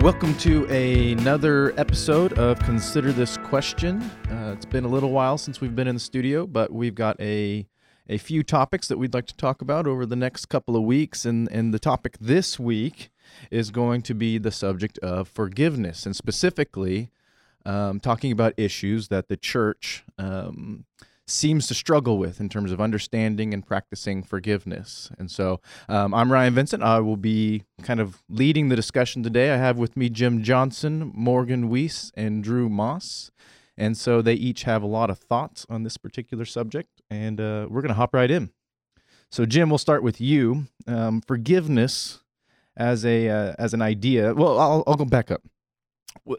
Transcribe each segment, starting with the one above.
Welcome to another episode of Consider This Question. Uh, it's been a little while since we've been in the studio, but we've got a a few topics that we'd like to talk about over the next couple of weeks. And, and the topic this week is going to be the subject of forgiveness, and specifically um, talking about issues that the church um, seems to struggle with in terms of understanding and practicing forgiveness. And so um, I'm Ryan Vincent. I will be kind of leading the discussion today. I have with me Jim Johnson, Morgan Weiss, and Drew Moss. And so they each have a lot of thoughts on this particular subject, and uh, we're going to hop right in. So, Jim, we'll start with you. Um, forgiveness as a uh, as an idea. Well, I'll, I'll go back up.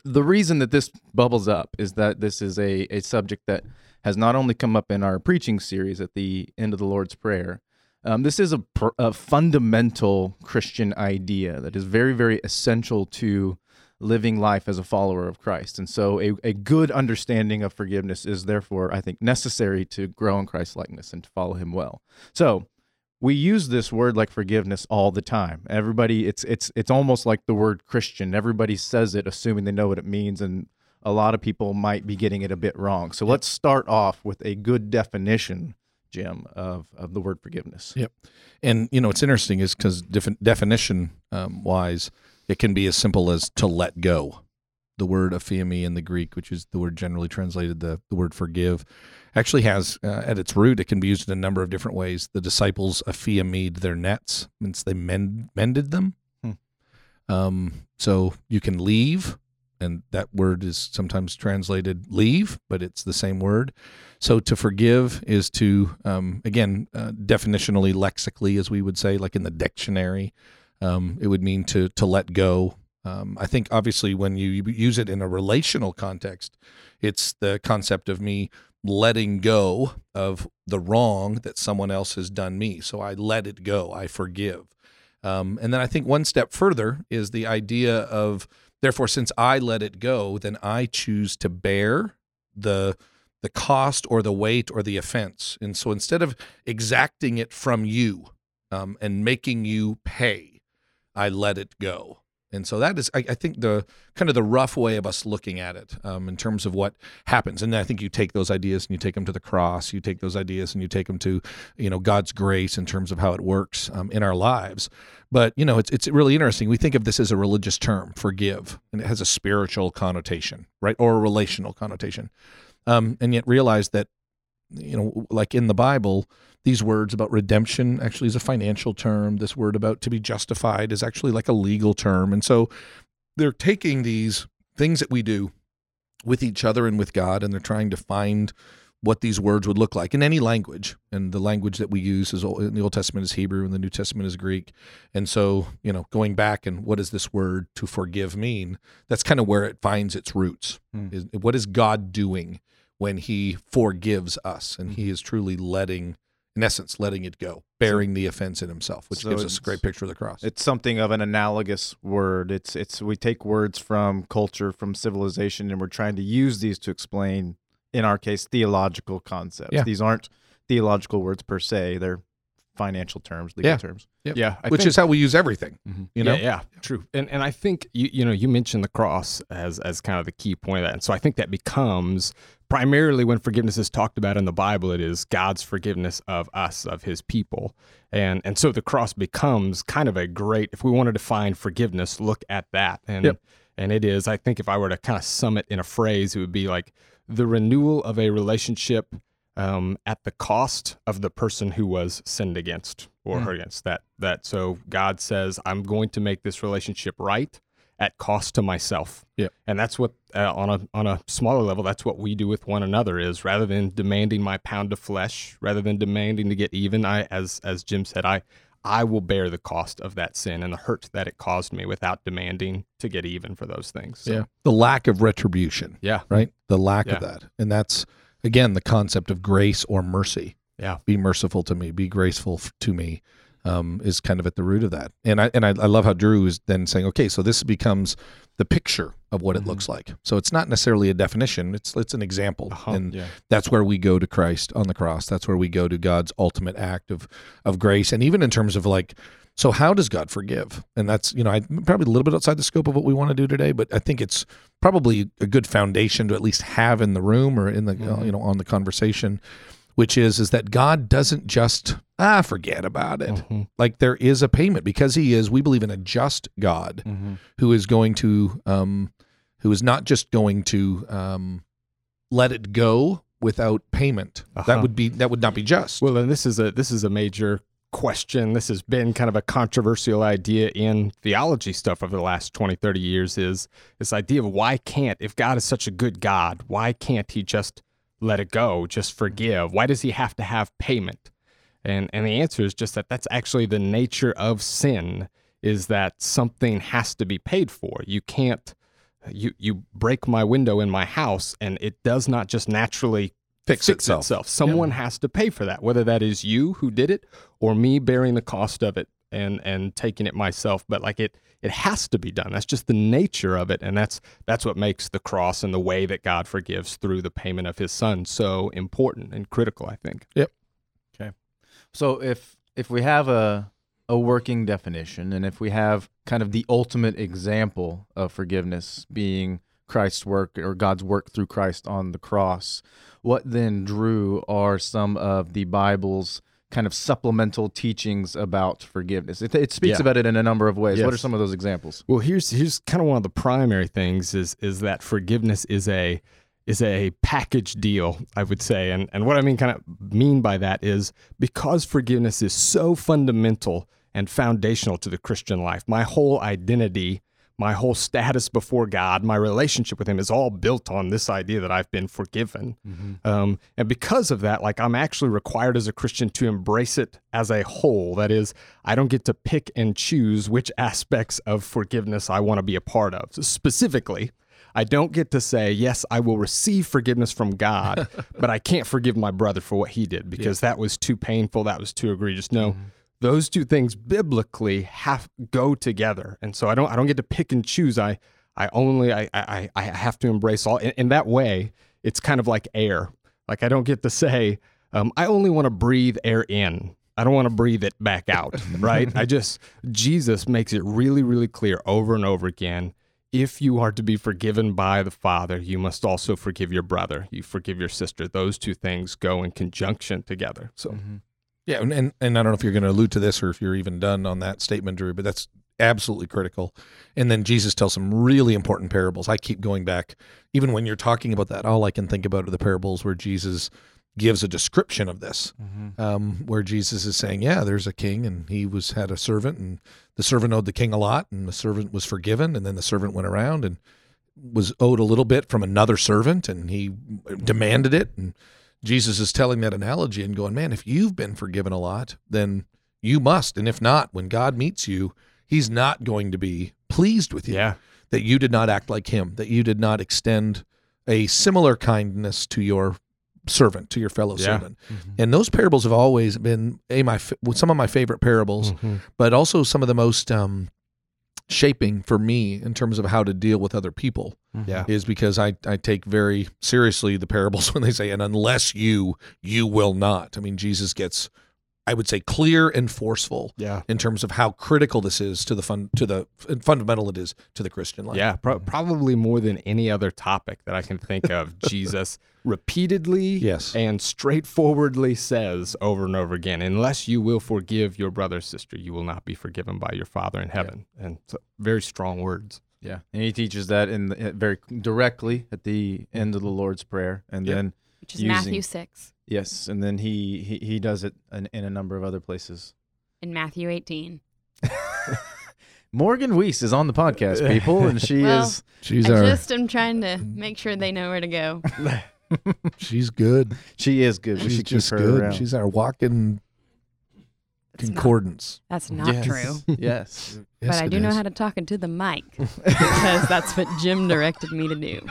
The reason that this bubbles up is that this is a, a subject that has not only come up in our preaching series at the end of the Lord's Prayer. Um, this is a, a fundamental Christian idea that is very, very essential to living life as a follower of Christ. And so a, a good understanding of forgiveness is therefore, I think, necessary to grow in Christ likeness and to follow him well. So we use this word like forgiveness all the time. Everybody it's it's it's almost like the word Christian. Everybody says it assuming they know what it means and a lot of people might be getting it a bit wrong. So let's start off with a good definition Jim, of, of the word forgiveness. Yep. And, you know, it's interesting is because definition um, wise, it can be as simple as to let go. The word aphiemi in the Greek, which is the word generally translated the, the word forgive, actually has uh, at its root, it can be used in a number of different ways. The disciples aphiemied their nets, means they mend, mended them. Hmm. Um, so you can leave, and that word is sometimes translated leave, but it's the same word. So to forgive is to, um, again, uh, definitionally, lexically, as we would say, like in the dictionary, um, it would mean to to let go. Um, I think obviously when you use it in a relational context, it's the concept of me letting go of the wrong that someone else has done me. So I let it go. I forgive. Um, and then I think one step further is the idea of, therefore, since I let it go, then I choose to bear the the cost or the weight or the offense. And so instead of exacting it from you um, and making you pay, I let it go. And so that is, I, I, think, the kind of the rough way of us looking at it um, in terms of what happens. And I think you take those ideas and you take them to the cross. You take those ideas and you take them to, you know, God's grace in terms of how it works um, in our lives. But you know, it's it's really interesting. We think of this as a religious term, forgive, and it has a spiritual connotation, right, or a relational connotation, um, and yet realize that, you know, like in the Bible, these words about redemption actually is a financial term. This word about to be justified is actually like a legal term. And so they're taking these things that we do with each other and with God, and they're trying to find what these words would look like in any language. And the language that we use is in the Old Testament is Hebrew and the New Testament is Greek. And so, you know, going back and what does this word to forgive mean? That's kind of where it finds its roots. Is, what is God doing when he forgives us and he hmm. is truly letting in essence, letting it go, bearing the offense in himself, which so gives us a great picture of the cross. It's something of an analogous word. It's it's we take words from culture, from civilization, and we're trying to use these to explain, in our case, theological concepts. Yeah. These aren't theological words per se; they're financial terms, legal yeah. terms. Yep. Yeah, I which think, is how we use everything. Mm-hmm. You know, yeah, yeah, true. And and I think you you know you mentioned the cross as as kind of the key point of that, and so I think that becomes primarily when forgiveness is talked about in the Bible, it is God's forgiveness of us, of his people. And and so the cross becomes kind of a great if we want to define forgiveness, look at that. And yep. and it is, I think if I were to kind of sum it in a phrase, it would be like the renewal of a relationship um, at the cost of the person who was sinned against or mm. against that that so God says I'm going to make this relationship right at cost to myself. Yeah. And that's what uh, on a on a smaller level that's what we do with one another is rather than demanding my pound of flesh, rather than demanding to get even, I as as Jim said, I I will bear the cost of that sin and the hurt that it caused me without demanding to get even for those things. So. Yeah. The lack of retribution. Yeah. Right? The lack yeah. of that. And that's again the concept of grace or mercy. Yeah. Be merciful to me, be graceful to me um, is kind of at the root of that. And I and I, I, love how Drew is then saying, okay, so this becomes the picture of what it mm-hmm. looks like. So it's not necessarily a definition; it's it's an example, uh-huh, and yeah. that's where we go to Christ on the cross. That's where we go to God's ultimate act of of grace, and even in terms of like So how does God forgive? And that's you know I probably a little bit outside the scope of what we want to do today, but I think it's probably a good foundation to at least have in the room or in the uh, you know on the conversation, which is is that God doesn't just ah forget about it. Mhm. Like there is a payment because He is. We believe in a just God who is going to um, who is not just going to um, let it go without payment. That Uh-huh. would be that would not be just. Well, and this is a this is a major question. This has been kind of a controversial idea in theology stuff over the last 20, 30 years is this idea of why can't if God is such a good God, why can't he just let it go, just forgive? Why does he have to have payment? And and the answer is just that that's actually the nature of sin is that something has to be paid for. You can't you you break my window in my house and it does not just naturally Fix itself. Someone has to pay for that, whether that is you who did it or me bearing the cost of it and and taking it myself. But like it it has to be done. That's just the nature of it, and that's that's what makes the cross and the way that God forgives through the payment of His Son so important and critical. I think. Yep okay so if if we have a a working definition and if we have kind of the ultimate example of forgiveness being Christ's work or God's work through Christ on the cross, what then Drew are some of the Bible's kind of supplemental teachings about forgiveness? It, it speaks Yeah. about it in a number of ways. What are some of those examples? Well, here's here's kind of one of the primary things is is that forgiveness is a is a package deal, I would say. And and what I mean kind of mean by that is because forgiveness is so fundamental and foundational to the Christian life, my whole identity, my whole status before God, my relationship with him is all built on this idea that I've been forgiven. Um, and because of that, like I'm actually required as a Christian to embrace it as a whole. That is, I don't get to pick and choose which aspects of forgiveness I want to be a part of. So specifically, I don't get to say, yes, I will receive forgiveness from God, but I can't forgive my brother for what he did because that was too painful. That was too egregious. No. Those two things biblically have go together, and so I don't. I don't get to pick and choose. I, I only. I. I. I have to embrace all. In, in that way, it's kind of like air. Like I don't get to say, um, I only want to breathe air in. I don't want to breathe it back out, right? I just, Jesus makes it really, really clear over and over again. If you are to be forgiven by the Father, you must also forgive your brother. You forgive your sister. Those two things go in conjunction together. So, Yeah, and, and and I don't know if you're going to allude to this or if you're even done on that statement, Drew, but that's absolutely critical. And then Jesus tells some really important parables. I keep going back, even when you're talking about that. All I can think about are the parables where Jesus gives a description of this, um, where Jesus is saying, "Yeah, there's a king, and he was had a servant, and the servant owed the king a lot, and the servant was forgiven, and then the servant went around and was owed a little bit from another servant, and he demanded it, and Jesus is telling that analogy and going, man, if you've been forgiven a lot, then you must. And if not, when God meets you, he's not going to be pleased with you. yeah. That you did not act like him, that you did not extend a similar kindness to your servant, to your fellow Yeah. servant. And those parables have always been a my some of my favorite parables, Mhm. but also some of the most um, shaping for me in terms of how to deal with other people mm-hmm. Yeah. is because I, I take very seriously the parables when they say, and unless you, you will not. I mean, Jesus gets, I would say, clear and forceful Yeah. in terms of how critical this is to the fun, to the fundamental it is to the Christian life. Yeah, pro- probably more than any other topic that I can think of. Jesus repeatedly Yes. and straightforwardly says over and over again, unless you will forgive your brother or sister, you will not be forgiven by your Father in heaven. And so, very strong words. Yeah, and he teaches that in the, very directly at the end of the mm-hmm. Lord's prayer, and Yeah. then which is using- Matthew 6 yes, and then he he, he does it in, in a number of other places. In Matthew 18. Morgan Weiss is on the podcast, people, and she Well, is She's I our, just am trying to make sure they know where to go. she's good. she is good. She's should keep just her good. around. She's our walking That's not, concordance. that's not Yes. true. yes. but I do know how to talk into the mic because that's what Jim directed me to do.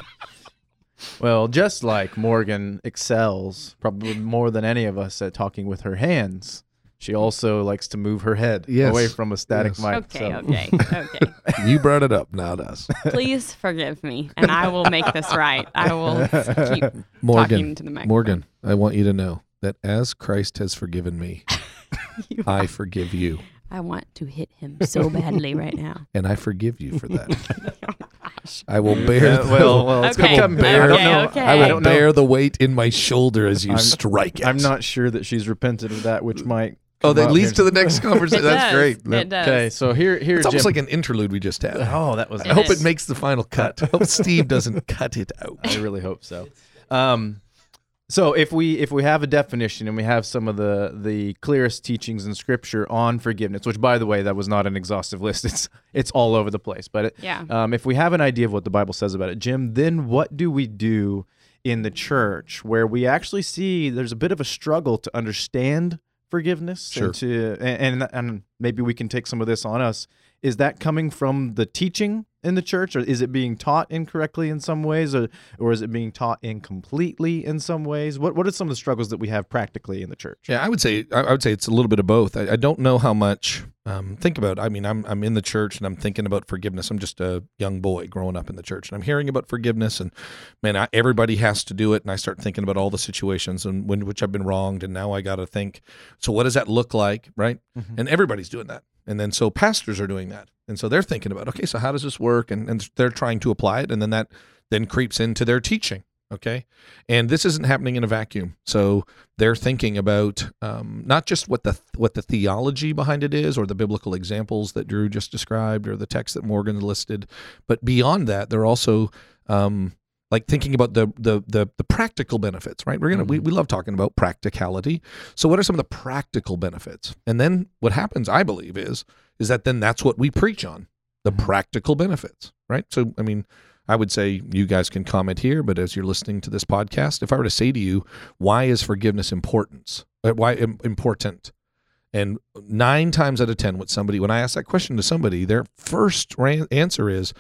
Well, just like Morgan excels probably more than any of us at talking with her hands, she also likes to move her head Yes. away from a static Yes. mic. Okay, so- okay, okay. You brought it up, not us. Please forgive me, and I will make this right. I will keep talking Morgan, to the microphone. Morgan, I want you to know that as Christ has forgiven me, You- I forgive you. I want to hit him so badly right now. And I forgive you for that. Gosh. I will bear. Yeah, the, well, well, it's Okay, become okay, I don't know. okay. I I will don't know. bear the weight in my shoulder as you I'm- strike it. I'm not sure that she's repented of that, which might. Oh, that leads here. to the next conversation. That's does. great. It does. Okay, so here, here, It's almost like an interlude we just had. oh, that was. I It hope is. it makes the final cut. I hope Steve doesn't cut it out. I really hope so. Um, so if we if we have a definition and we have some of the the clearest teachings in Scripture on forgiveness, which by the way that was not an exhaustive list. It's it's all over the place. But it, Yeah. um, if we have an idea of what the Bible says about it, Jim, then what do we do in the church where we actually see there's a bit of a struggle to understand forgiveness Sure. and to and, and and maybe we can take some of this on us. Is that coming from the teaching in the church, or is it being taught incorrectly in some ways, or or is it being taught incompletely in some ways? What what are some of the struggles that we have practically in the church? Yeah, I would say I would say it's a little bit of both. I, I don't know how much. Um, think about. I mean, I'm I'm in the church and I'm thinking about forgiveness. I'm just a young boy growing up in the church, and I'm hearing about forgiveness. And man, I, everybody has to do it. And I start thinking about all the situations and when which I've been wronged, and now I got to think. So what does that look like, right? Mhm. And everybody's doing that. And then so pastors are doing that, and so they're thinking about okay, so how does this work? And and they're trying to apply it, and then that then creeps into their teaching. Okay, and this isn't happening in a vacuum. So they're thinking about um, not just what the what the theology behind it is, or the biblical examples that Drew just described, or the text that Morgan listed, but beyond that, they're also um, like thinking about the, the the the practical benefits. Right? We're gonna we, we love talking about practicality. So what are some of the practical benefits? And then what happens, I believe, is is that then that's what we preach on the practical benefits. Right? So I mean. I would say you guys can comment here, but as you're listening to this podcast, if I were to say to you, why is forgiveness importance? Uh, Why important? And nine times out of ten, what somebody when I ask that question to somebody, their first answer is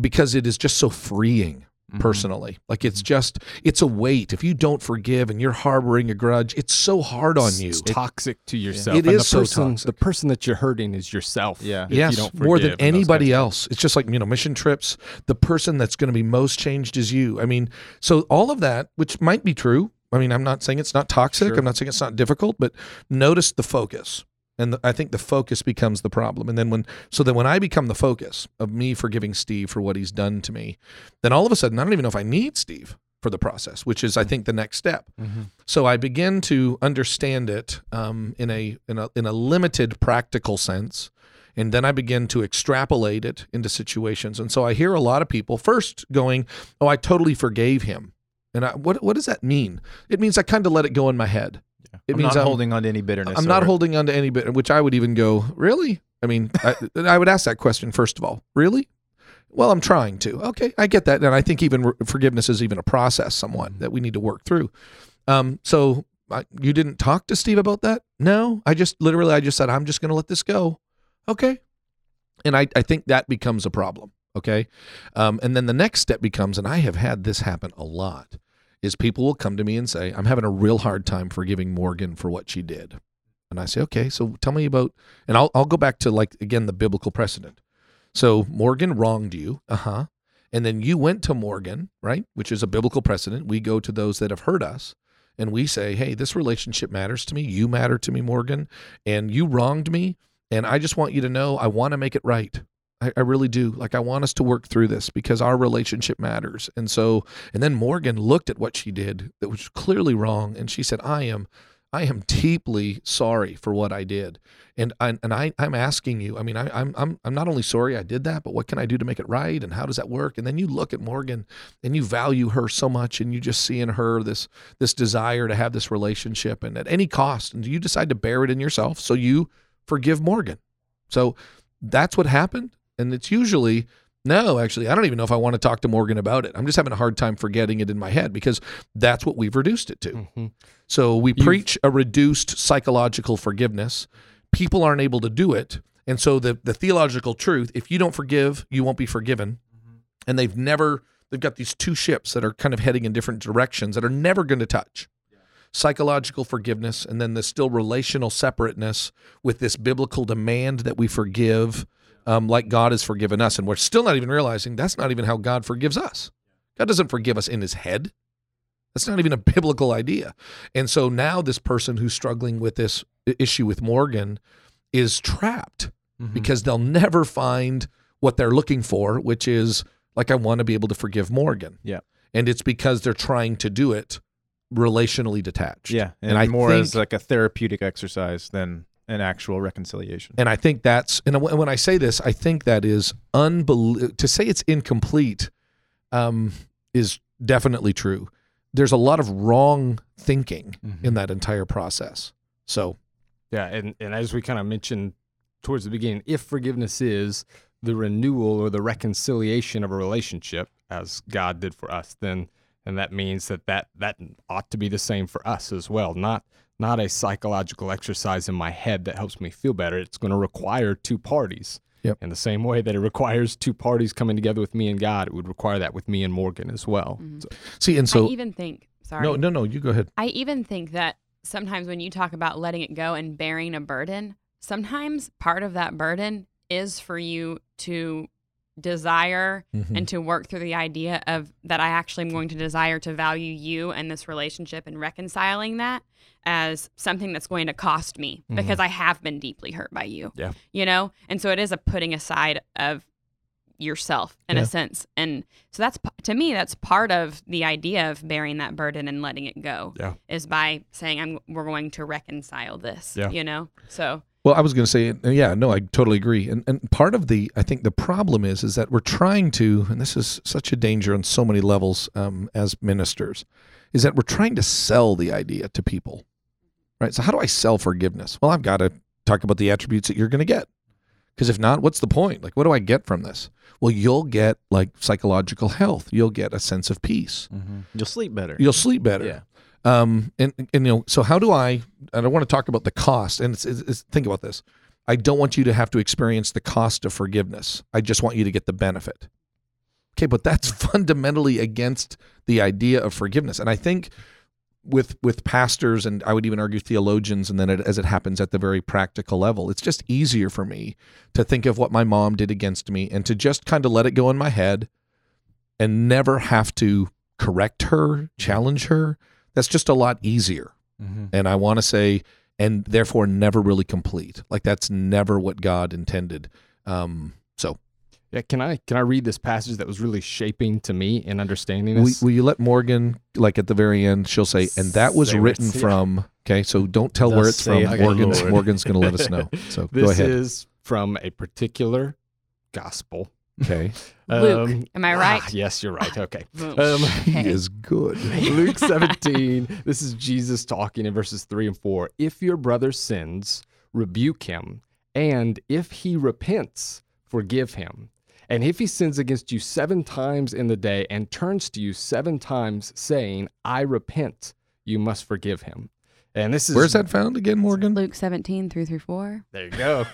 because it is just so freeing Mm-hmm. personally. Like it's just it's a weight. If you don't forgive and you're harboring a grudge, it's so hard on you. It's toxic to yourself. It and is the so person, toxic. The person that you're hurting is yourself. Yeah. if yes, you don't more than forgive and those anybody else. It's just like you know mission trips. The person that's going to be most changed is you. I mean, so all of that, which might be true. I mean, I'm not saying it's not toxic. Sure. I'm not saying it's not difficult, but notice the focus. And the, I think the focus becomes the problem. And then when, so then when I become the focus of me forgiving Steve for what he's done to me, then all of a sudden I don't even know if I need Steve for the process, which is I think the next step. Mhm. So I begin to understand it um, in a in a in a limited practical sense, and then I begin to extrapolate it into situations. And so I hear a lot of people first going, "Oh, I totally forgave him," and I, what what does that mean? It means I kind of let it go in my head. It I'm means not I'm- holding on to any bitterness. I'm not holding on to any bit, which I would even go, really? I mean, I, I would ask that question first of all. Really? Well, I'm trying to. Okay, I get that, and I think even re- forgiveness is even a process, someone that we need to work through. Um, so I, you didn't talk to Steve about that? No, I just literally, I just said, I'm just going to let this go. Okay, and I, I think that becomes a problem. Okay, um, and then the next step becomes, and I have had this happen a lot, is people will come to me and say, I'm having a real hard time forgiving Morgan for what she did. And I say, okay, so tell me about, and I'll, I'll go back to like, again, the biblical precedent. So Morgan wronged you. Uh huh. And then you went to Morgan, right? Which is a biblical precedent. We go to those that have hurt us and we say, hey, this relationship matters to me. You matter to me, Morgan. And you wronged me. And I just want you to know I want to make it right. I, I really do. Like, I want us to work through this because our relationship matters. And so, and then Morgan looked at what she did that was clearly wrong. And she said, I am. I am deeply sorry for what I did, and I, and I I'm asking you. I mean, I, I'm I'm I'm not only sorry I did that, but what can I do to make it right, and how does that work? And then you look at Morgan, and you value her so much, and you just see in her this this desire to have this relationship, and at any cost, and you decide to bear it in yourself, so you forgive Morgan. So that's what happened, and it's usually no, actually, I don't even know if I want to talk to Morgan about it. I'm just having a hard time forgetting it in my head because that's what we've reduced it to. Mhm. So we You've- preach a reduced psychological forgiveness. People aren't able to do it. And so the the theological truth, if you don't forgive, you won't be forgiven. And they've never they've got these two ships that are kind of heading in different directions that are never going to touch. Psychological forgiveness and then the still relational separateness with this biblical demand that we forgive um, like God has forgiven us. And we're still not even realizing that's not even how God forgives us. God doesn't forgive us in his head. That's not even a biblical idea. And so now this person who's struggling with this issue with Morgan is trapped Mhm. because they'll never find what they're looking for, which is like, I want to be able to forgive Morgan. Yeah. And it's because they're trying to do it relationally detached. yeah, and, And I more think- as like a therapeutic exercise than an actual reconciliation. And I think that's, and when I say this, I think that is unbelievable. To say it's incomplete um, is definitely true. There's a lot of wrong thinking Mhm. in that entire process. So, Yeah, and, and as we kind of mentioned towards the beginning, if forgiveness is the renewal or the reconciliation of a relationship, as God did for us, then and that means that that, that ought to be the same for us as well. Not not a psychological exercise in my head that helps me feel better. It's going to require two parties. Yep. In the same way that it requires two parties coming together with me and God, it would require that with me and Morgan as well. Mhm. So- see, and so, I even think, sorry. no, no, no, you go ahead. I even think that sometimes when you talk about letting it go and bearing a burden, sometimes part of that burden is for you to desire Mhm. and to work through the idea of that I actually am going to desire to value you and this relationship and reconciling that as something that's going to cost me because I have been deeply hurt by you. Yeah. You know? And so it is a putting aside of yourself in Yeah. a sense. And so that's to me that's part of the idea of bearing that burden and letting it go Yeah. is by saying I'm we're going to reconcile this, Yeah. you know? So Well, I was going to say, uh, yeah, no, I totally agree. And and part of the, I think the problem is, is that we're trying to, and this is such a danger on so many levels um, as ministers, is that we're trying to sell the idea to people, right? So how do I sell forgiveness? Well, I've got to talk about the attributes that you're going to get, because if not, what's the point? Like, what do I get from this? Well, you'll get like psychological health. You'll get a sense of peace. You'll sleep better. You'll sleep better. Yeah. Um, and, and you know, so how do I? And I want to talk about the cost. And it's, it's, it's- think about this. I don't want you to have to experience the cost of forgiveness. I just want you to get the benefit. Okay, but that's fundamentally against the idea of forgiveness. And I think with with pastors and I would even argue theologians, and then it, as it happens at the very practical level, it's just easier for me to think of what my mom did against me and to just kind of let it go in my head and never have to correct her, challenge her. That's just a lot easier. Mhm. And I want to say, and therefore never really complete. Like that's never what God intended. Um, so Yeah, can I can I read this passage that was really shaping to me in understanding will, this? will you let Morgan, like at the very end, she'll say, and that was Say written from. Okay, so don't tell Thus where it's from. saith Morgan's Lord. Morgan's going to let us know. So this go ahead. is from a particular gospel. Okay, Luke, Um, am I ah, right? yes, you're right. Okay. Boom. Um, he is good. Luke 17, this is Jesus talking in verses 3 and 4. If your brother sins, rebuke him, and if he repents, forgive him. And if he sins against you seven times in the day and turns to you seven times, saying, I repent, you must forgive him. And this is Where's that found again, Morgan? Luke 17 through through 4. There you go.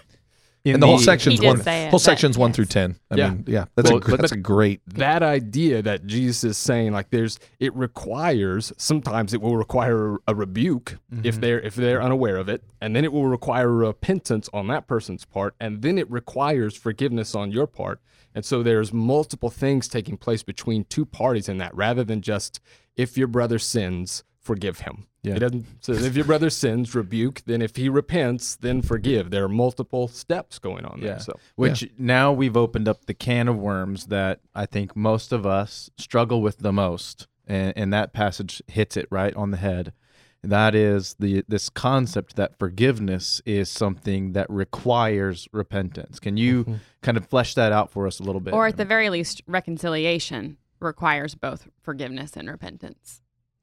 In And the whole section's one. say it, whole but section's one yes. through ten. I Yeah. mean, yeah, that's Well, a that's a great. that idea that Jesus is saying like there's it requires sometimes it will require a rebuke if Mhm. they're if they're unaware of it and then it will require repentance on that person's part and then it requires forgiveness on your part and so there's multiple things taking place between two parties in that rather than just if your brother sins forgive him Yeah. it doesn't so if your brother sins rebuke then if he repents then forgive there are multiple steps going on there Yeah. so Which now we've opened up the can of worms that I think most of us struggle with the most, and, and that passage hits it right on the head. That is the this concept that forgiveness is something that requires repentance. Can you Mhm. kind of flesh that out for us a little bit? Or at the very least, reconciliation requires both forgiveness and repentance.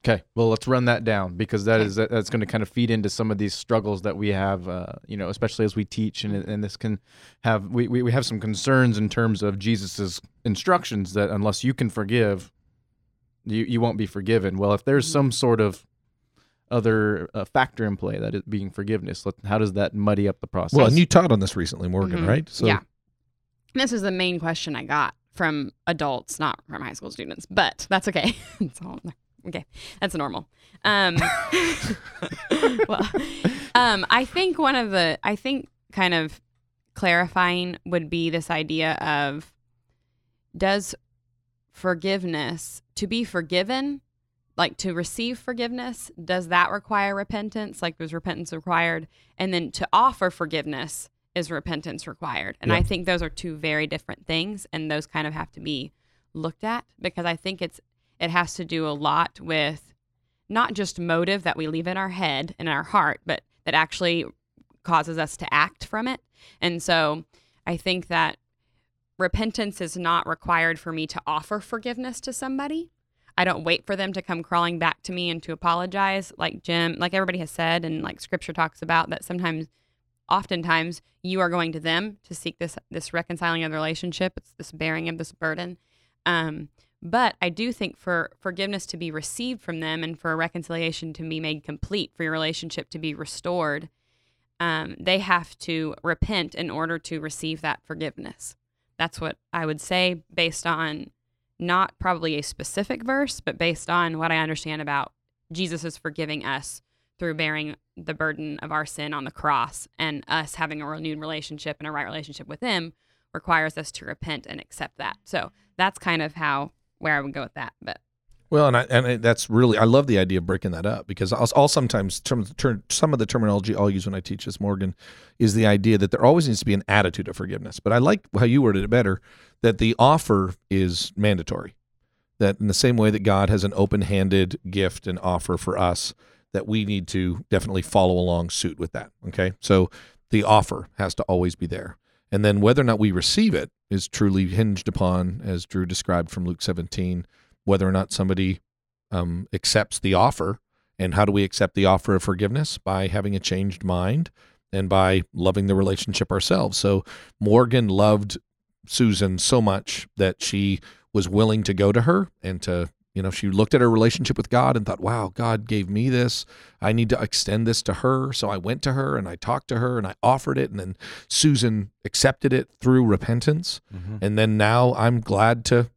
Okay, well, let's run that down because that is that's going to kind of feed into some of these struggles that we have, uh, you know, especially as we teach, and and this can have we, we we have some concerns in terms of Jesus's instructions that unless you can forgive, you you won't be forgiven. Well, if there's Mhm. some sort of other uh, factor in play that is being forgiveness, let, how does that muddy up the process? Well, and you taught on this recently, Morgan, Mhm. right? So yeah. This is the main question I got from adults, not from high school students, but that's okay. it's all okay. That's normal. Um, well, um, I think one of the, I think kind of clarifying would be this idea of does forgiveness, to be forgiven, like to receive forgiveness, does that require repentance? Like, was repentance required? And then to offer forgiveness, is repentance required. And Yeah. I think those are two very different things and those kind of have to be looked at because I think it's it has to do a lot with not just motive that we leave in our head and our heart, but that actually causes us to act from it. And so I think that repentance is not required for me to offer forgiveness to somebody. I don't wait for them to come crawling back to me and to apologize, like Jim, like everybody has said, and like Scripture talks about that. Sometimes, oftentimes, you are going to them to seek this this reconciling of the relationship. It's this bearing of this burden. Um, but I do think for forgiveness to be received from them and for a reconciliation to be made complete, for your relationship to be restored, um, they have to repent in order to receive that forgiveness. That's what I would say based on not probably a specific verse, but based on what I understand about Jesus is forgiving us through bearing the burden of our sin on the cross and us having a renewed relationship and a right relationship with Him requires us to repent and accept that. So that's kind of how where I would go with that. But Well, and I, and that's really I love the idea of breaking that up because I'll, I'll sometimes term, term, some of the terminology I'll use when I teach this Morgan is the idea that there always needs to be an attitude of forgiveness. But I like how you worded it better that the offer is mandatory. That in the same way that God has an open-handed gift and offer for us, that we need to definitely follow along suit with that. Okay, so the offer has to always be there. And then whether or not we receive it is truly hinged upon, as Drew described from Luke 17, whether or not somebody um, accepts the offer. And how do we accept the offer of forgiveness? By having a changed mind and by loving the relationship ourselves. So Morgan loved Susan so much that she was willing to go to her and to, you know, she looked at her relationship with God and thought, wow, God gave me this. I need to extend this to her. So I went to her and I talked to her and I offered it. And then Susan accepted it through repentance. Mm-hmm. And then now I'm glad to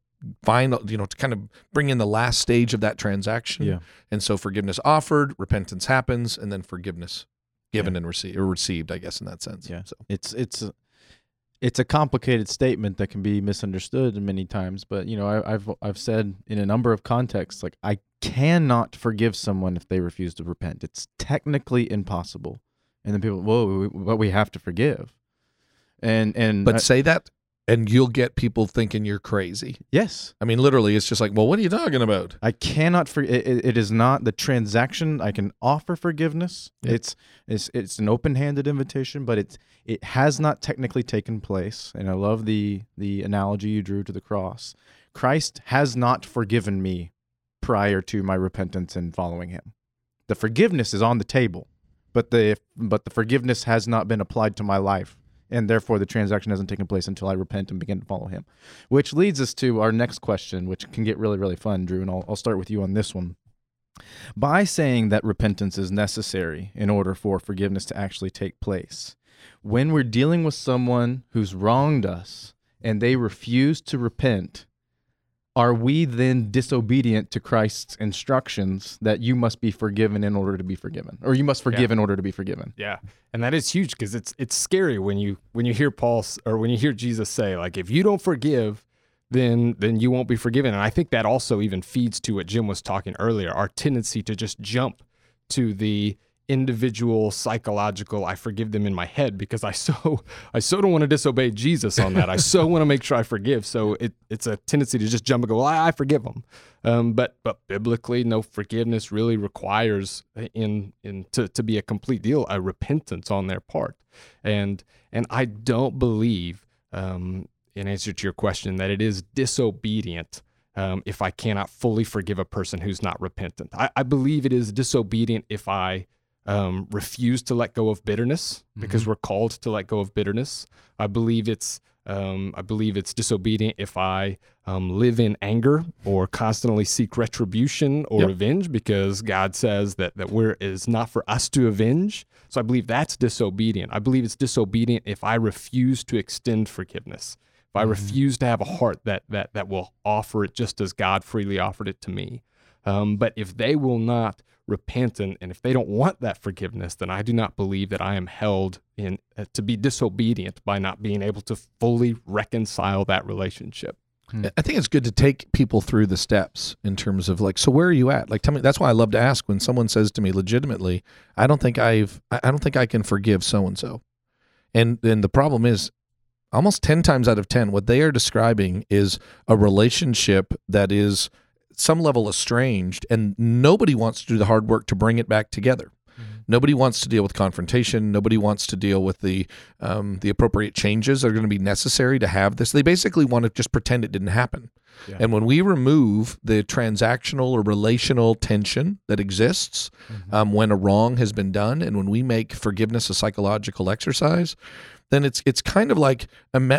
find, you know, to kind of bring in the last stage of that transaction. Yeah. And so forgiveness offered, repentance happens, and then forgiveness given and received, or received, I guess, in that sense. Yeah. So It's it's it's a complicated statement that can be misunderstood many times, but you know I, I've I've said in a number of contexts like I cannot forgive someone if they refuse to repent. It's technically impossible, and then people, whoa, we- but we have to forgive, and and but I- say that, and you'll get people thinking you're crazy. yes, I mean, literally, it's just like, well, what are you talking about? I cannot for it, it is not the transaction. I can offer forgiveness. Yeah. It's it's it's an open-handed invitation, but it's it has not technically taken place. And I love the the analogy you drew to the cross. Christ has not forgiven me prior to my repentance and following him. The forgiveness is on the table, but the but the forgiveness has not been applied to my life. And therefore, the transaction hasn't taken place until I repent and begin to follow Him. Which leads us to our next question, which can get really, really fun, Drew. And I'll, I'll start with you on this one. By saying that repentance is necessary in order for forgiveness to actually take place, when we're dealing with someone who's wronged us and they refuse to repent, are we then disobedient to Christ's instructions that you must be forgiven in order to be forgiven, or you must forgive Yeah. in order to be forgiven? Yeah, and that is huge because it's it's scary when you when you hear Paul or when you hear Jesus say like if you don't forgive, then then you won't be forgiven. And I think that also even feeds to what Jim was talking earlier, our tendency to just jump to the individual psychological I forgive them in my head because I so I so don't want to disobey Jesus on that. I so want to make sure I forgive. So it it's a tendency to just jump and go, well, I, I forgive them. Um, but but biblically, no forgiveness really requires in in to, to be a complete deal a repentance on their part, and and I don't believe um, in answer to your question that it is disobedient um, if I cannot fully forgive a person who's not repentant. I, I believe it is disobedient if I um, refuse to let go of bitterness because we're called to let go of bitterness. I believe it's um, I believe it's disobedient if I um, live in anger or constantly seek retribution or Yep. revenge because God says that that we're is not for us to avenge. So I believe that's disobedient. I believe it's disobedient if I refuse to extend forgiveness. If I refuse to have a heart that that that will offer it just as God freely offered it to me. Um, but if they will not repent and, and if they don't want that forgiveness, then I do not believe that I am held in uh, to be disobedient by not being able to fully reconcile that relationship. I think it's good to take people through the steps in terms of like, so where are you at? Like, tell me. That's why I love to ask when someone says to me, legitimately, I don't think I've, I I don't think I can forgive so and so. And then the problem is almost 10 times out of 10 what they are describing is a relationship that is some level estranged and nobody wants to do the hard work to bring it back together. Nobody wants to deal with confrontation. Nobody wants to deal with the um, the appropriate changes that are going to be necessary to have this. They basically want to just pretend it didn't happen. Yeah. And when we remove the transactional or relational tension that exists um, when a wrong has been done, and when we make forgiveness a psychological exercise, then it's it's kind of like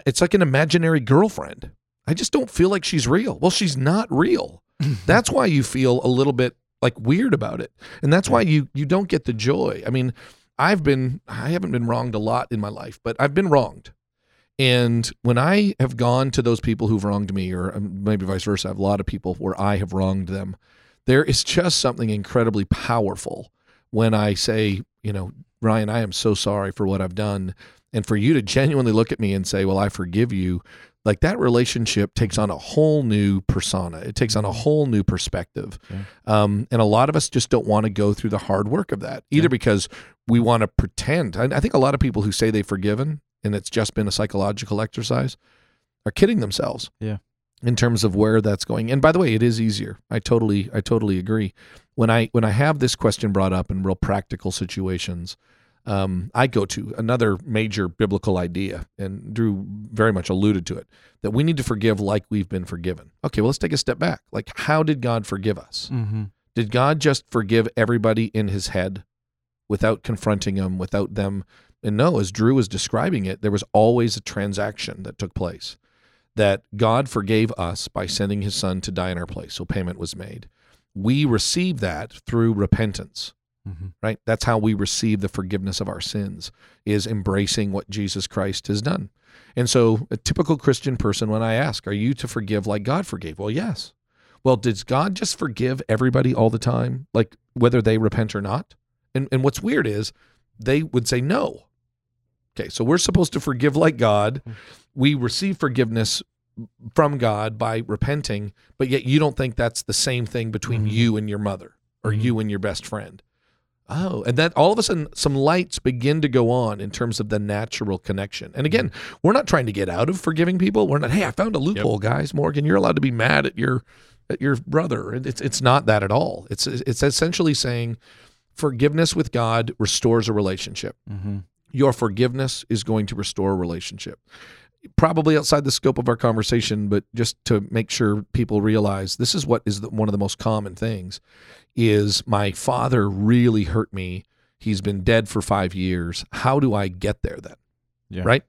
it's like an imaginary girlfriend. I just don't feel like she's real. Well, she's not real. That's why you feel a little bit like weird about it. And that's why you you don't get the joy. I mean, I've been I haven't been wronged a lot in my life, but I've been wronged. And when I have gone to those people who've wronged me, or um, maybe vice versa, I have a lot of people where I have wronged them. There is just something incredibly powerful when I say, you know, Ryan, I am so sorry for what I've done. And for you to genuinely look at me and say, well, I forgive you, like that relationship takes on a whole new persona. It takes on a whole new perspective. Yeah. Um, and a lot of us just don't want to go through the hard work of that, either Yeah. because we want to pretend. I, I think a lot of people who say they've forgiven and it's just been a psychological exercise are kidding themselves. Yeah. In terms of where that's going. And by the way, it is easier. I totally I totally agree. When I when I have this question brought up in real practical situations, um, I go to another major biblical idea, and Drew very much alluded to it, that we need to forgive like we've been forgiven. Okay, well, let's take a step back. Like, how did God forgive us? Mm-hmm. Did God just forgive everybody in his head without confronting them, without them? And no, as Drew was describing it, there was always a transaction that took place. That God forgave us by sending his son to die in our place. So payment was made. We receive that through repentance Mm-hmm. right? That's how we receive the forgiveness of our sins is embracing what jesus christ has done. And so a typical christian person when i ask are you to forgive like god forgave? Well yes. Well does god just forgive everybody all the time like whether they repent or not? And, and what's weird is they would say no. Okay so we're supposed to forgive like god. We receive forgiveness from god by repenting but yet you don't think that's the same thing between Mhm. you and your mother or Mhm. you and your best friend Oh, and that all of a sudden some lights begin to go on in terms of the natural connection. And again, we're not trying to get out of forgiving people. We're not, hey, I found a loophole, guys. Morgan, you're allowed to be mad at your at your brother. It's it's not that at all. It's it's essentially saying forgiveness with God restores a relationship. Mm-hmm. Your forgiveness is going to restore a relationship. Probably outside the scope of our conversation, but just to make sure people realize this is what is the, one of the most common things is my father really hurt me. He's been dead for 5 years. How do I get there then? Yeah. Right?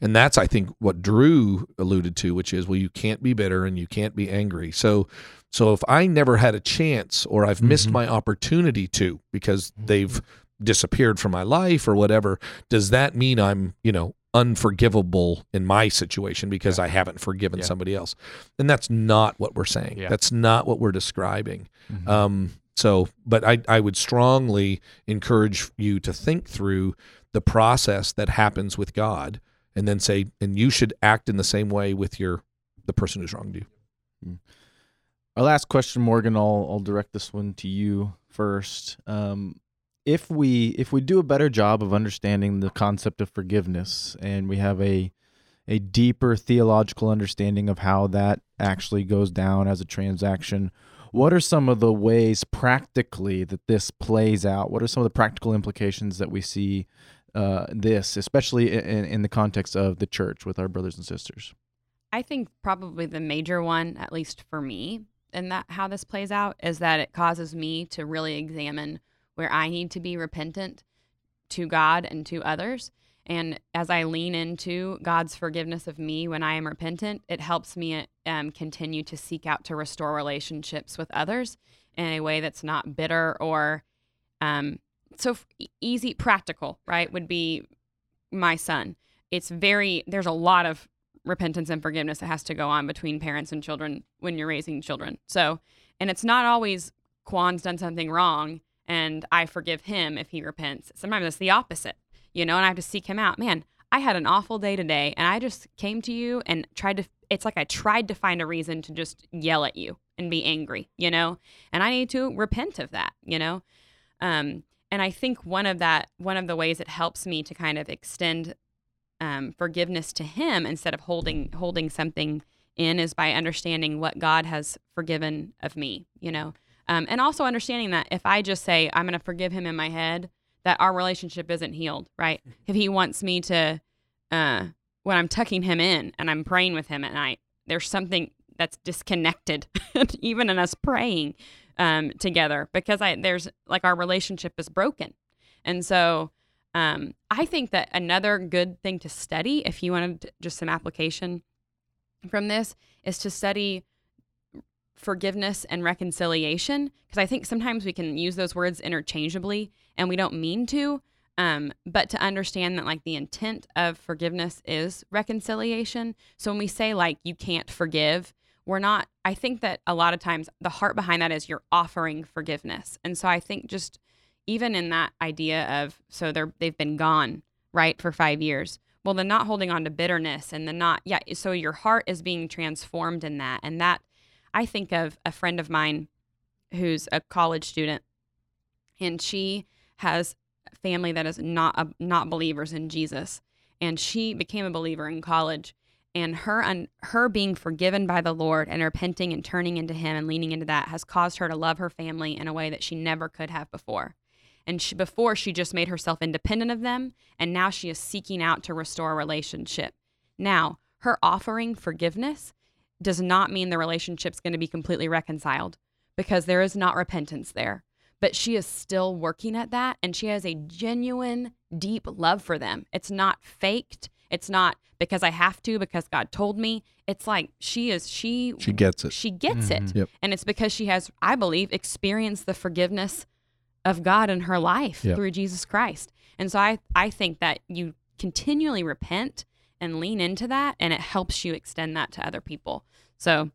And that's I think what Drew alluded to, which is well you can't be bitter and you can't be angry. So so if I never had a chance or I've missed Mhm. my opportunity to because they've disappeared from my life or whatever, does that mean I'm, you know, unforgivable in my situation because I haven't forgiven Yeah. somebody else? And that's not what we're saying. Yeah. That's not what we're describing. Mm-hmm. Um, so, but I, I would strongly encourage you to think through the process that happens with God and then say, and you should act in the same way with your, the person who's wronged you. Our last question, Morgan. I'll I'll direct this one to you first. Um, if we if we do a better job of understanding the concept of forgiveness, and we have a a deeper theological understanding of how that actually goes down as a transaction, what are some of the ways practically that this plays out? What are some of the practical implications that we see uh, this, especially in, in the context of the church with our brothers and sisters? I think probably the major one, at least for me, and that how this plays out is that it causes me to really examine where I need to be repentant to God and to others. And as I lean into God's forgiveness of me when I am repentant, it helps me um, continue to seek out to restore relationships with others in a way that's not bitter or um, so easy, practical, right? Would be my son. It's very, there's a lot of repentance and forgiveness that has to go on between parents and children when you're raising children. So, and it's not always Kwan's done something wrong and I forgive him if he repents. Sometimes it's the opposite, you know, and I have to seek him out. Man, I had an awful day today and I just came to you and tried to, it's like I tried to find a reason to just yell at you and be angry, you know, and I need to repent of that, you know. Um, and I think one of that, one of the ways it helps me to kind of extend um, forgiveness to Him instead of holding holding something in is by understanding what God has forgiven of me. You know, um, and also understanding that if I just say I'm going to forgive Him in my head, that our relationship isn't healed. Right? If He wants me to, uh, when I'm tucking Him in and I'm praying with Him at night, there's something that's disconnected, even in us praying um, together, because I there's like our relationship is broken, and so um, I think that another good thing to study, if you wanted just some application from this, is to study forgiveness and reconciliation, because I think sometimes we can use those words interchangeably and we don't mean to. Um, but to understand that like the intent of forgiveness is reconciliation. So when we say like you can't forgive, we're not I think that a lot of times the heart behind that is you're offering forgiveness. And so I think just even in that idea of so they're they've been gone, right, for 5 years. Well, the not holding on to bitterness and the not yeah, so your heart is being transformed in that. And that I think of a friend of mine who's a college student and she has family that is not a, not believers in Jesus, and she became a believer in college. And her un, her being forgiven by the Lord and repenting and turning into Him and leaning into that has caused her to love her family in a way that she never could have before. And she, before she just made herself independent of them, and now she is seeking out to restore a relationship. Now, her offering forgiveness does not mean the relationship's going to be completely reconciled because there is not repentance there. But she is still working at that and she has a genuine deep love for them. It's not faked. It's not because i have to because god told me. It's like she is she She gets it. she gets it. Mm-hmm. Yep. and it's because she has i believe experienced the forgiveness of god in her life Yep. through jesus christ. And so i i think that you continually repent and lean into that and it helps you extend that to other people so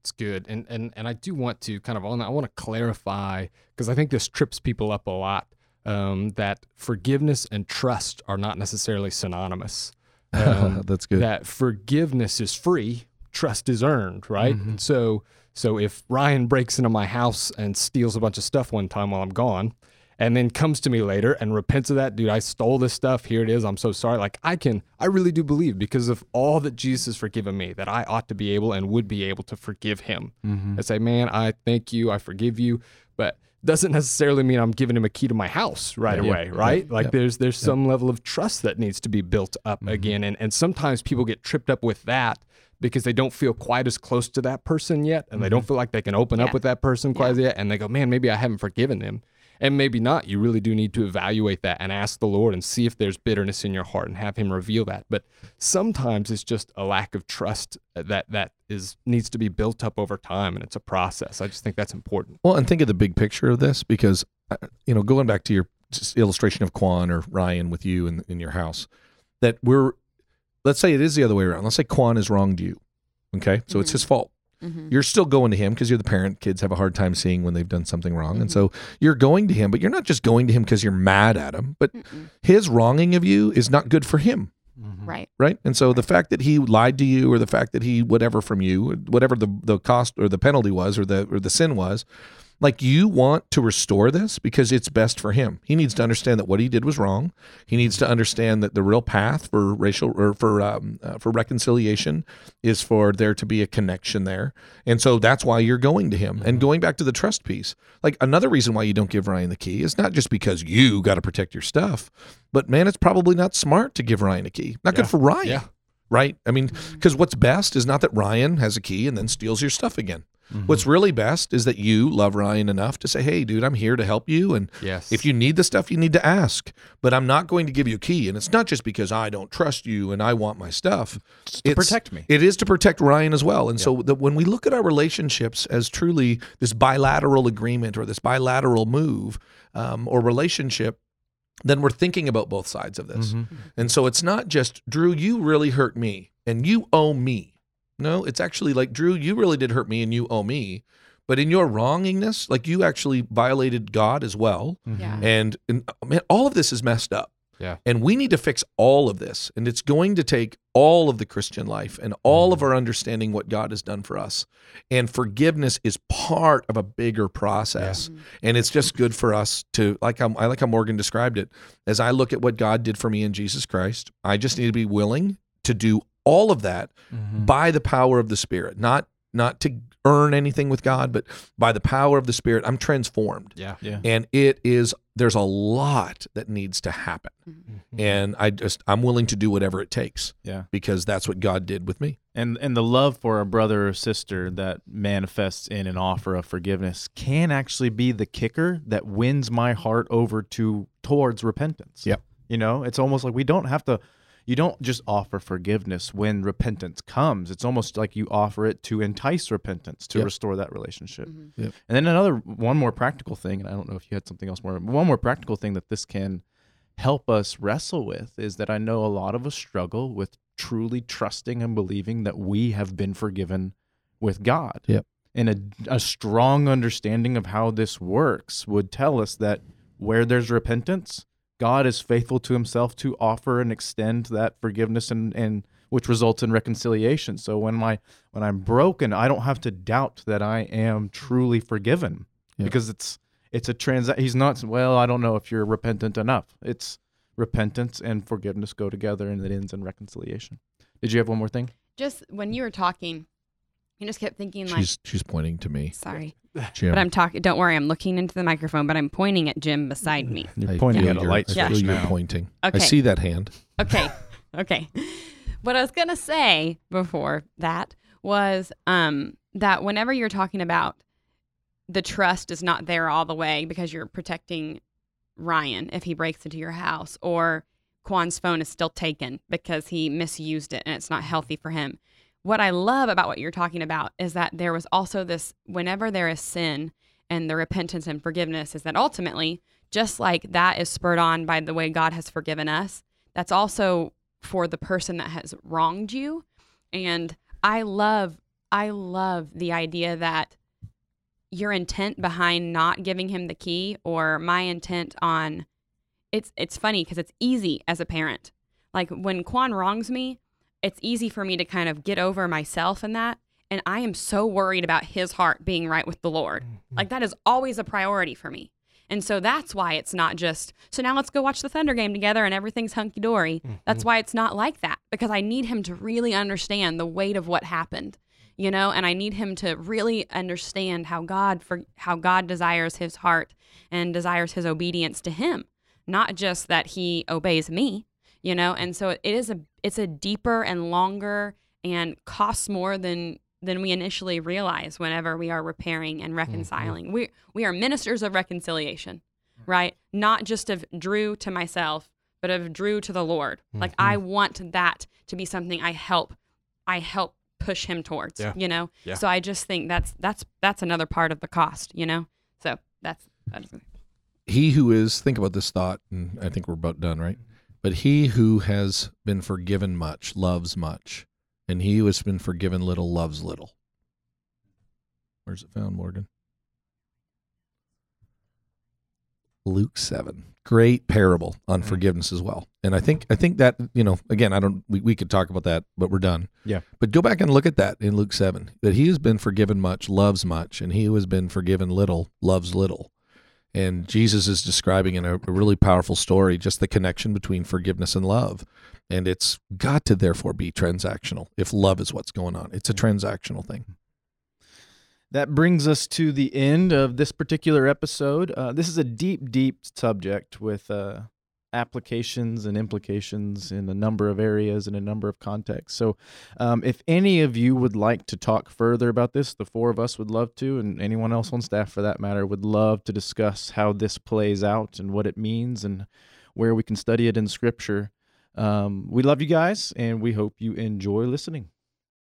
It's good, and and and I do want to kind of on that. I want to clarify because I think this trips people up a lot. Um, that forgiveness and trust are not necessarily synonymous. Um, That's good. that forgiveness is free, trust is earned, right? Mm-hmm. And so so if Ryan breaks into my house and steals a bunch of stuff one time while I'm gone, and then comes to me later and repents of that, dude, I stole this stuff. Here it is. I'm so sorry. Like I can, I really do believe because of all that Jesus has forgiven me, that I ought to be able and would be able to forgive him. Mm-hmm. And say, man, I thank you, I forgive you, but doesn't necessarily mean I'm giving him a key to my house right Yeah. away, Yeah. right? Yeah. Like Yeah. there's there's some level of trust that needs to be built up mm-hmm. again, and and sometimes people get tripped up with that because they don't feel quite as close to that person yet, and they don't mm-hmm. feel like they can open up with that person quite yet, and they go, man, maybe I haven't forgiven them. And maybe not. You really do need to evaluate that and ask the Lord and see if there's bitterness in your heart and have Him reveal that. But sometimes it's just a lack of trust that that is needs to be built up over time, and it's a process. I just think that's important. Well, and think of the big picture of this because, uh, you know, going back to your illustration of Quan or Ryan with you in, in your house, that we're, let's say it is the other way around. Let's say Quan has wronged you. Okay. So it's his fault. Mhm. You're still going to him because you're the parent. Kids have a hard time seeing when they've done something wrong. And so you're going to him, but you're not just going to him because you're mad at him, but Mm-mm. his wronging of you is not good for him right right? And so the fact that he lied to you, or the fact that he whatever from you, whatever the the cost or the penalty was, or the or the sin was, like you want to restore this because it's best for him. He needs to understand that what he did was wrong. He needs to understand that the real path for racial or for um, uh, for reconciliation is for there to be a connection there, and so that's why you're going to him. And going back to the trust piece, like another reason why you don't give Ryan the key is not just because you got to protect your stuff, but man, it's probably not smart to give Ryan a key. Not Yeah. good for Ryan Yeah. right? I mean, because what's best is not that Ryan has a key and then steals your stuff again. What's really best is that you love Ryan enough to say, "Hey, dude, I'm here to help you, and Yes. if you need the stuff, you need to ask. But I'm not going to give you a key, and it's not just because I don't trust you and I want my stuff. to It's- protect me. It is to protect Ryan as well. And so that when we look at our relationships as truly this bilateral agreement or this bilateral move um, or relationship, then we're thinking about both sides of this. Mm-hmm. And so it's not just, Drew, you really hurt me and you owe me. No, it's actually like, Drew, you really did hurt me and you owe me. But in your wrongingness, like you actually violated God as well. Mm-hmm. yeah And, and oh, man, all of this is messed up. Yeah. And we need to fix all of this. And it's going to take all of the Christian life and all of mm-hmm. our understanding what God has done for us. And forgiveness is part of a bigger process. Mm-hmm. And it's just good for us to like how, I like how Morgan described it. As I look at what God did for me in Jesus Christ, I just need to be willing to do all of that mm-hmm. by the power of the Spirit, not not to earn anything with God, but by the power of the Spirit, I'm transformed. Yeah. Yeah. And it is there's a lot that needs to happen. Mm-hmm. Mm-hmm. And I just I'm willing to do whatever it takes Yeah. because that's what God did with me. And and the love for a brother or sister that manifests in an offer of forgiveness can actually be the kicker that wins my heart over to towards repentance. Yeah. You know, it's almost like we don't have to you don't just offer forgiveness when repentance comes. It's almost like you offer it to entice repentance to Yep. restore that relationship. Mm-hmm. Yep. And then another one more practical thing, and I don't know if you had something else more. One more practical thing that this can help us wrestle with is that I know a lot of us struggle with truly trusting and believing that we have been forgiven with God. Yep. And a, a strong understanding of how this works would tell us that where there's repentance, God is faithful to himself to offer and extend that forgiveness and, and which results in reconciliation. So when my when I'm broken, I don't have to doubt that I am truly forgiven Yeah. because it's it's a trans he's not well, I don't know if you're repentant enough. It's repentance and forgiveness go together and it ends in reconciliation. Did you have one more thing? Just when you were talking, I just kept thinking like, She's she's pointing to me. sorry, Jim. but I'm talking. Don't worry, I'm looking into the microphone, but I'm pointing at Jim beside me. You're I pointing feel at a your- light I Yeah. switch you're now. pointing. Okay. I see that hand. Okay. okay. What I was going to say before that was um, that whenever you're talking about the trust is not there all the way because you're protecting Ryan if he breaks into your house or Kwan's phone is still taken because he misused it and it's not healthy for him. What I love about what you're talking about is that there was also this whenever there is sin and the repentance and forgiveness is that ultimately, just like that is spurred on by the way God has forgiven us, that's also for the person that has wronged you. And I love, I love the idea that your intent behind not giving him the key or my intent on it's it's funny because it's easy as a parent. Like when Quan wrongs me, it's easy for me to kind of get over myself in that. And I am so worried about his heart being right with the Lord. Mm-hmm. Like that is always a priority for me. And so that's why it's not just, so now let's go watch the Thunder game together and everything's hunky dory. That's mm-hmm. why it's not like that because I need him to really understand the weight of what happened, you know, and I need him to really understand how God for how God desires his heart and desires his obedience to him, not just that he obeys me, you know. And so it is a it's a deeper and longer and costs more than than we initially realize whenever we are repairing and mm-hmm. reconciling. We we are ministers of reconciliation, mm. right? Not just of Drew to myself, but of Drew to the Lord. Like mm-hmm. I want that to be something I help I help push him towards, Yeah. you know? Yeah. So I just think that's that's that's another part of the cost, you know? So that's that's he who is think about this thought and i think we're about done right but he who has been forgiven much loves much and he who has been forgiven little loves little. Where's it found morgan? Luke 7 great parable on mm. forgiveness as well. And i think i think that you know again i don't we, we could talk about that but we're done. Yeah. but go back and look at that in luke 7 that he who has been forgiven much loves much and he who has been forgiven little loves little and Jesus is describing in a, really powerful story just the connection between forgiveness and love. And it's got to therefore be transactional if love is what's going on. It's a transactional thing. That brings us to the end of this particular episode. Uh, this is a deep, deep subject with uh, applications and implications in a number of areas and a number of contexts. So, um, if any of you would like to talk further about this, the four of us would love to, and anyone else on staff for that matter would love to discuss how this plays out and what it means and where we can study it in Scripture. Um, we love you guys, and we hope you enjoy listening.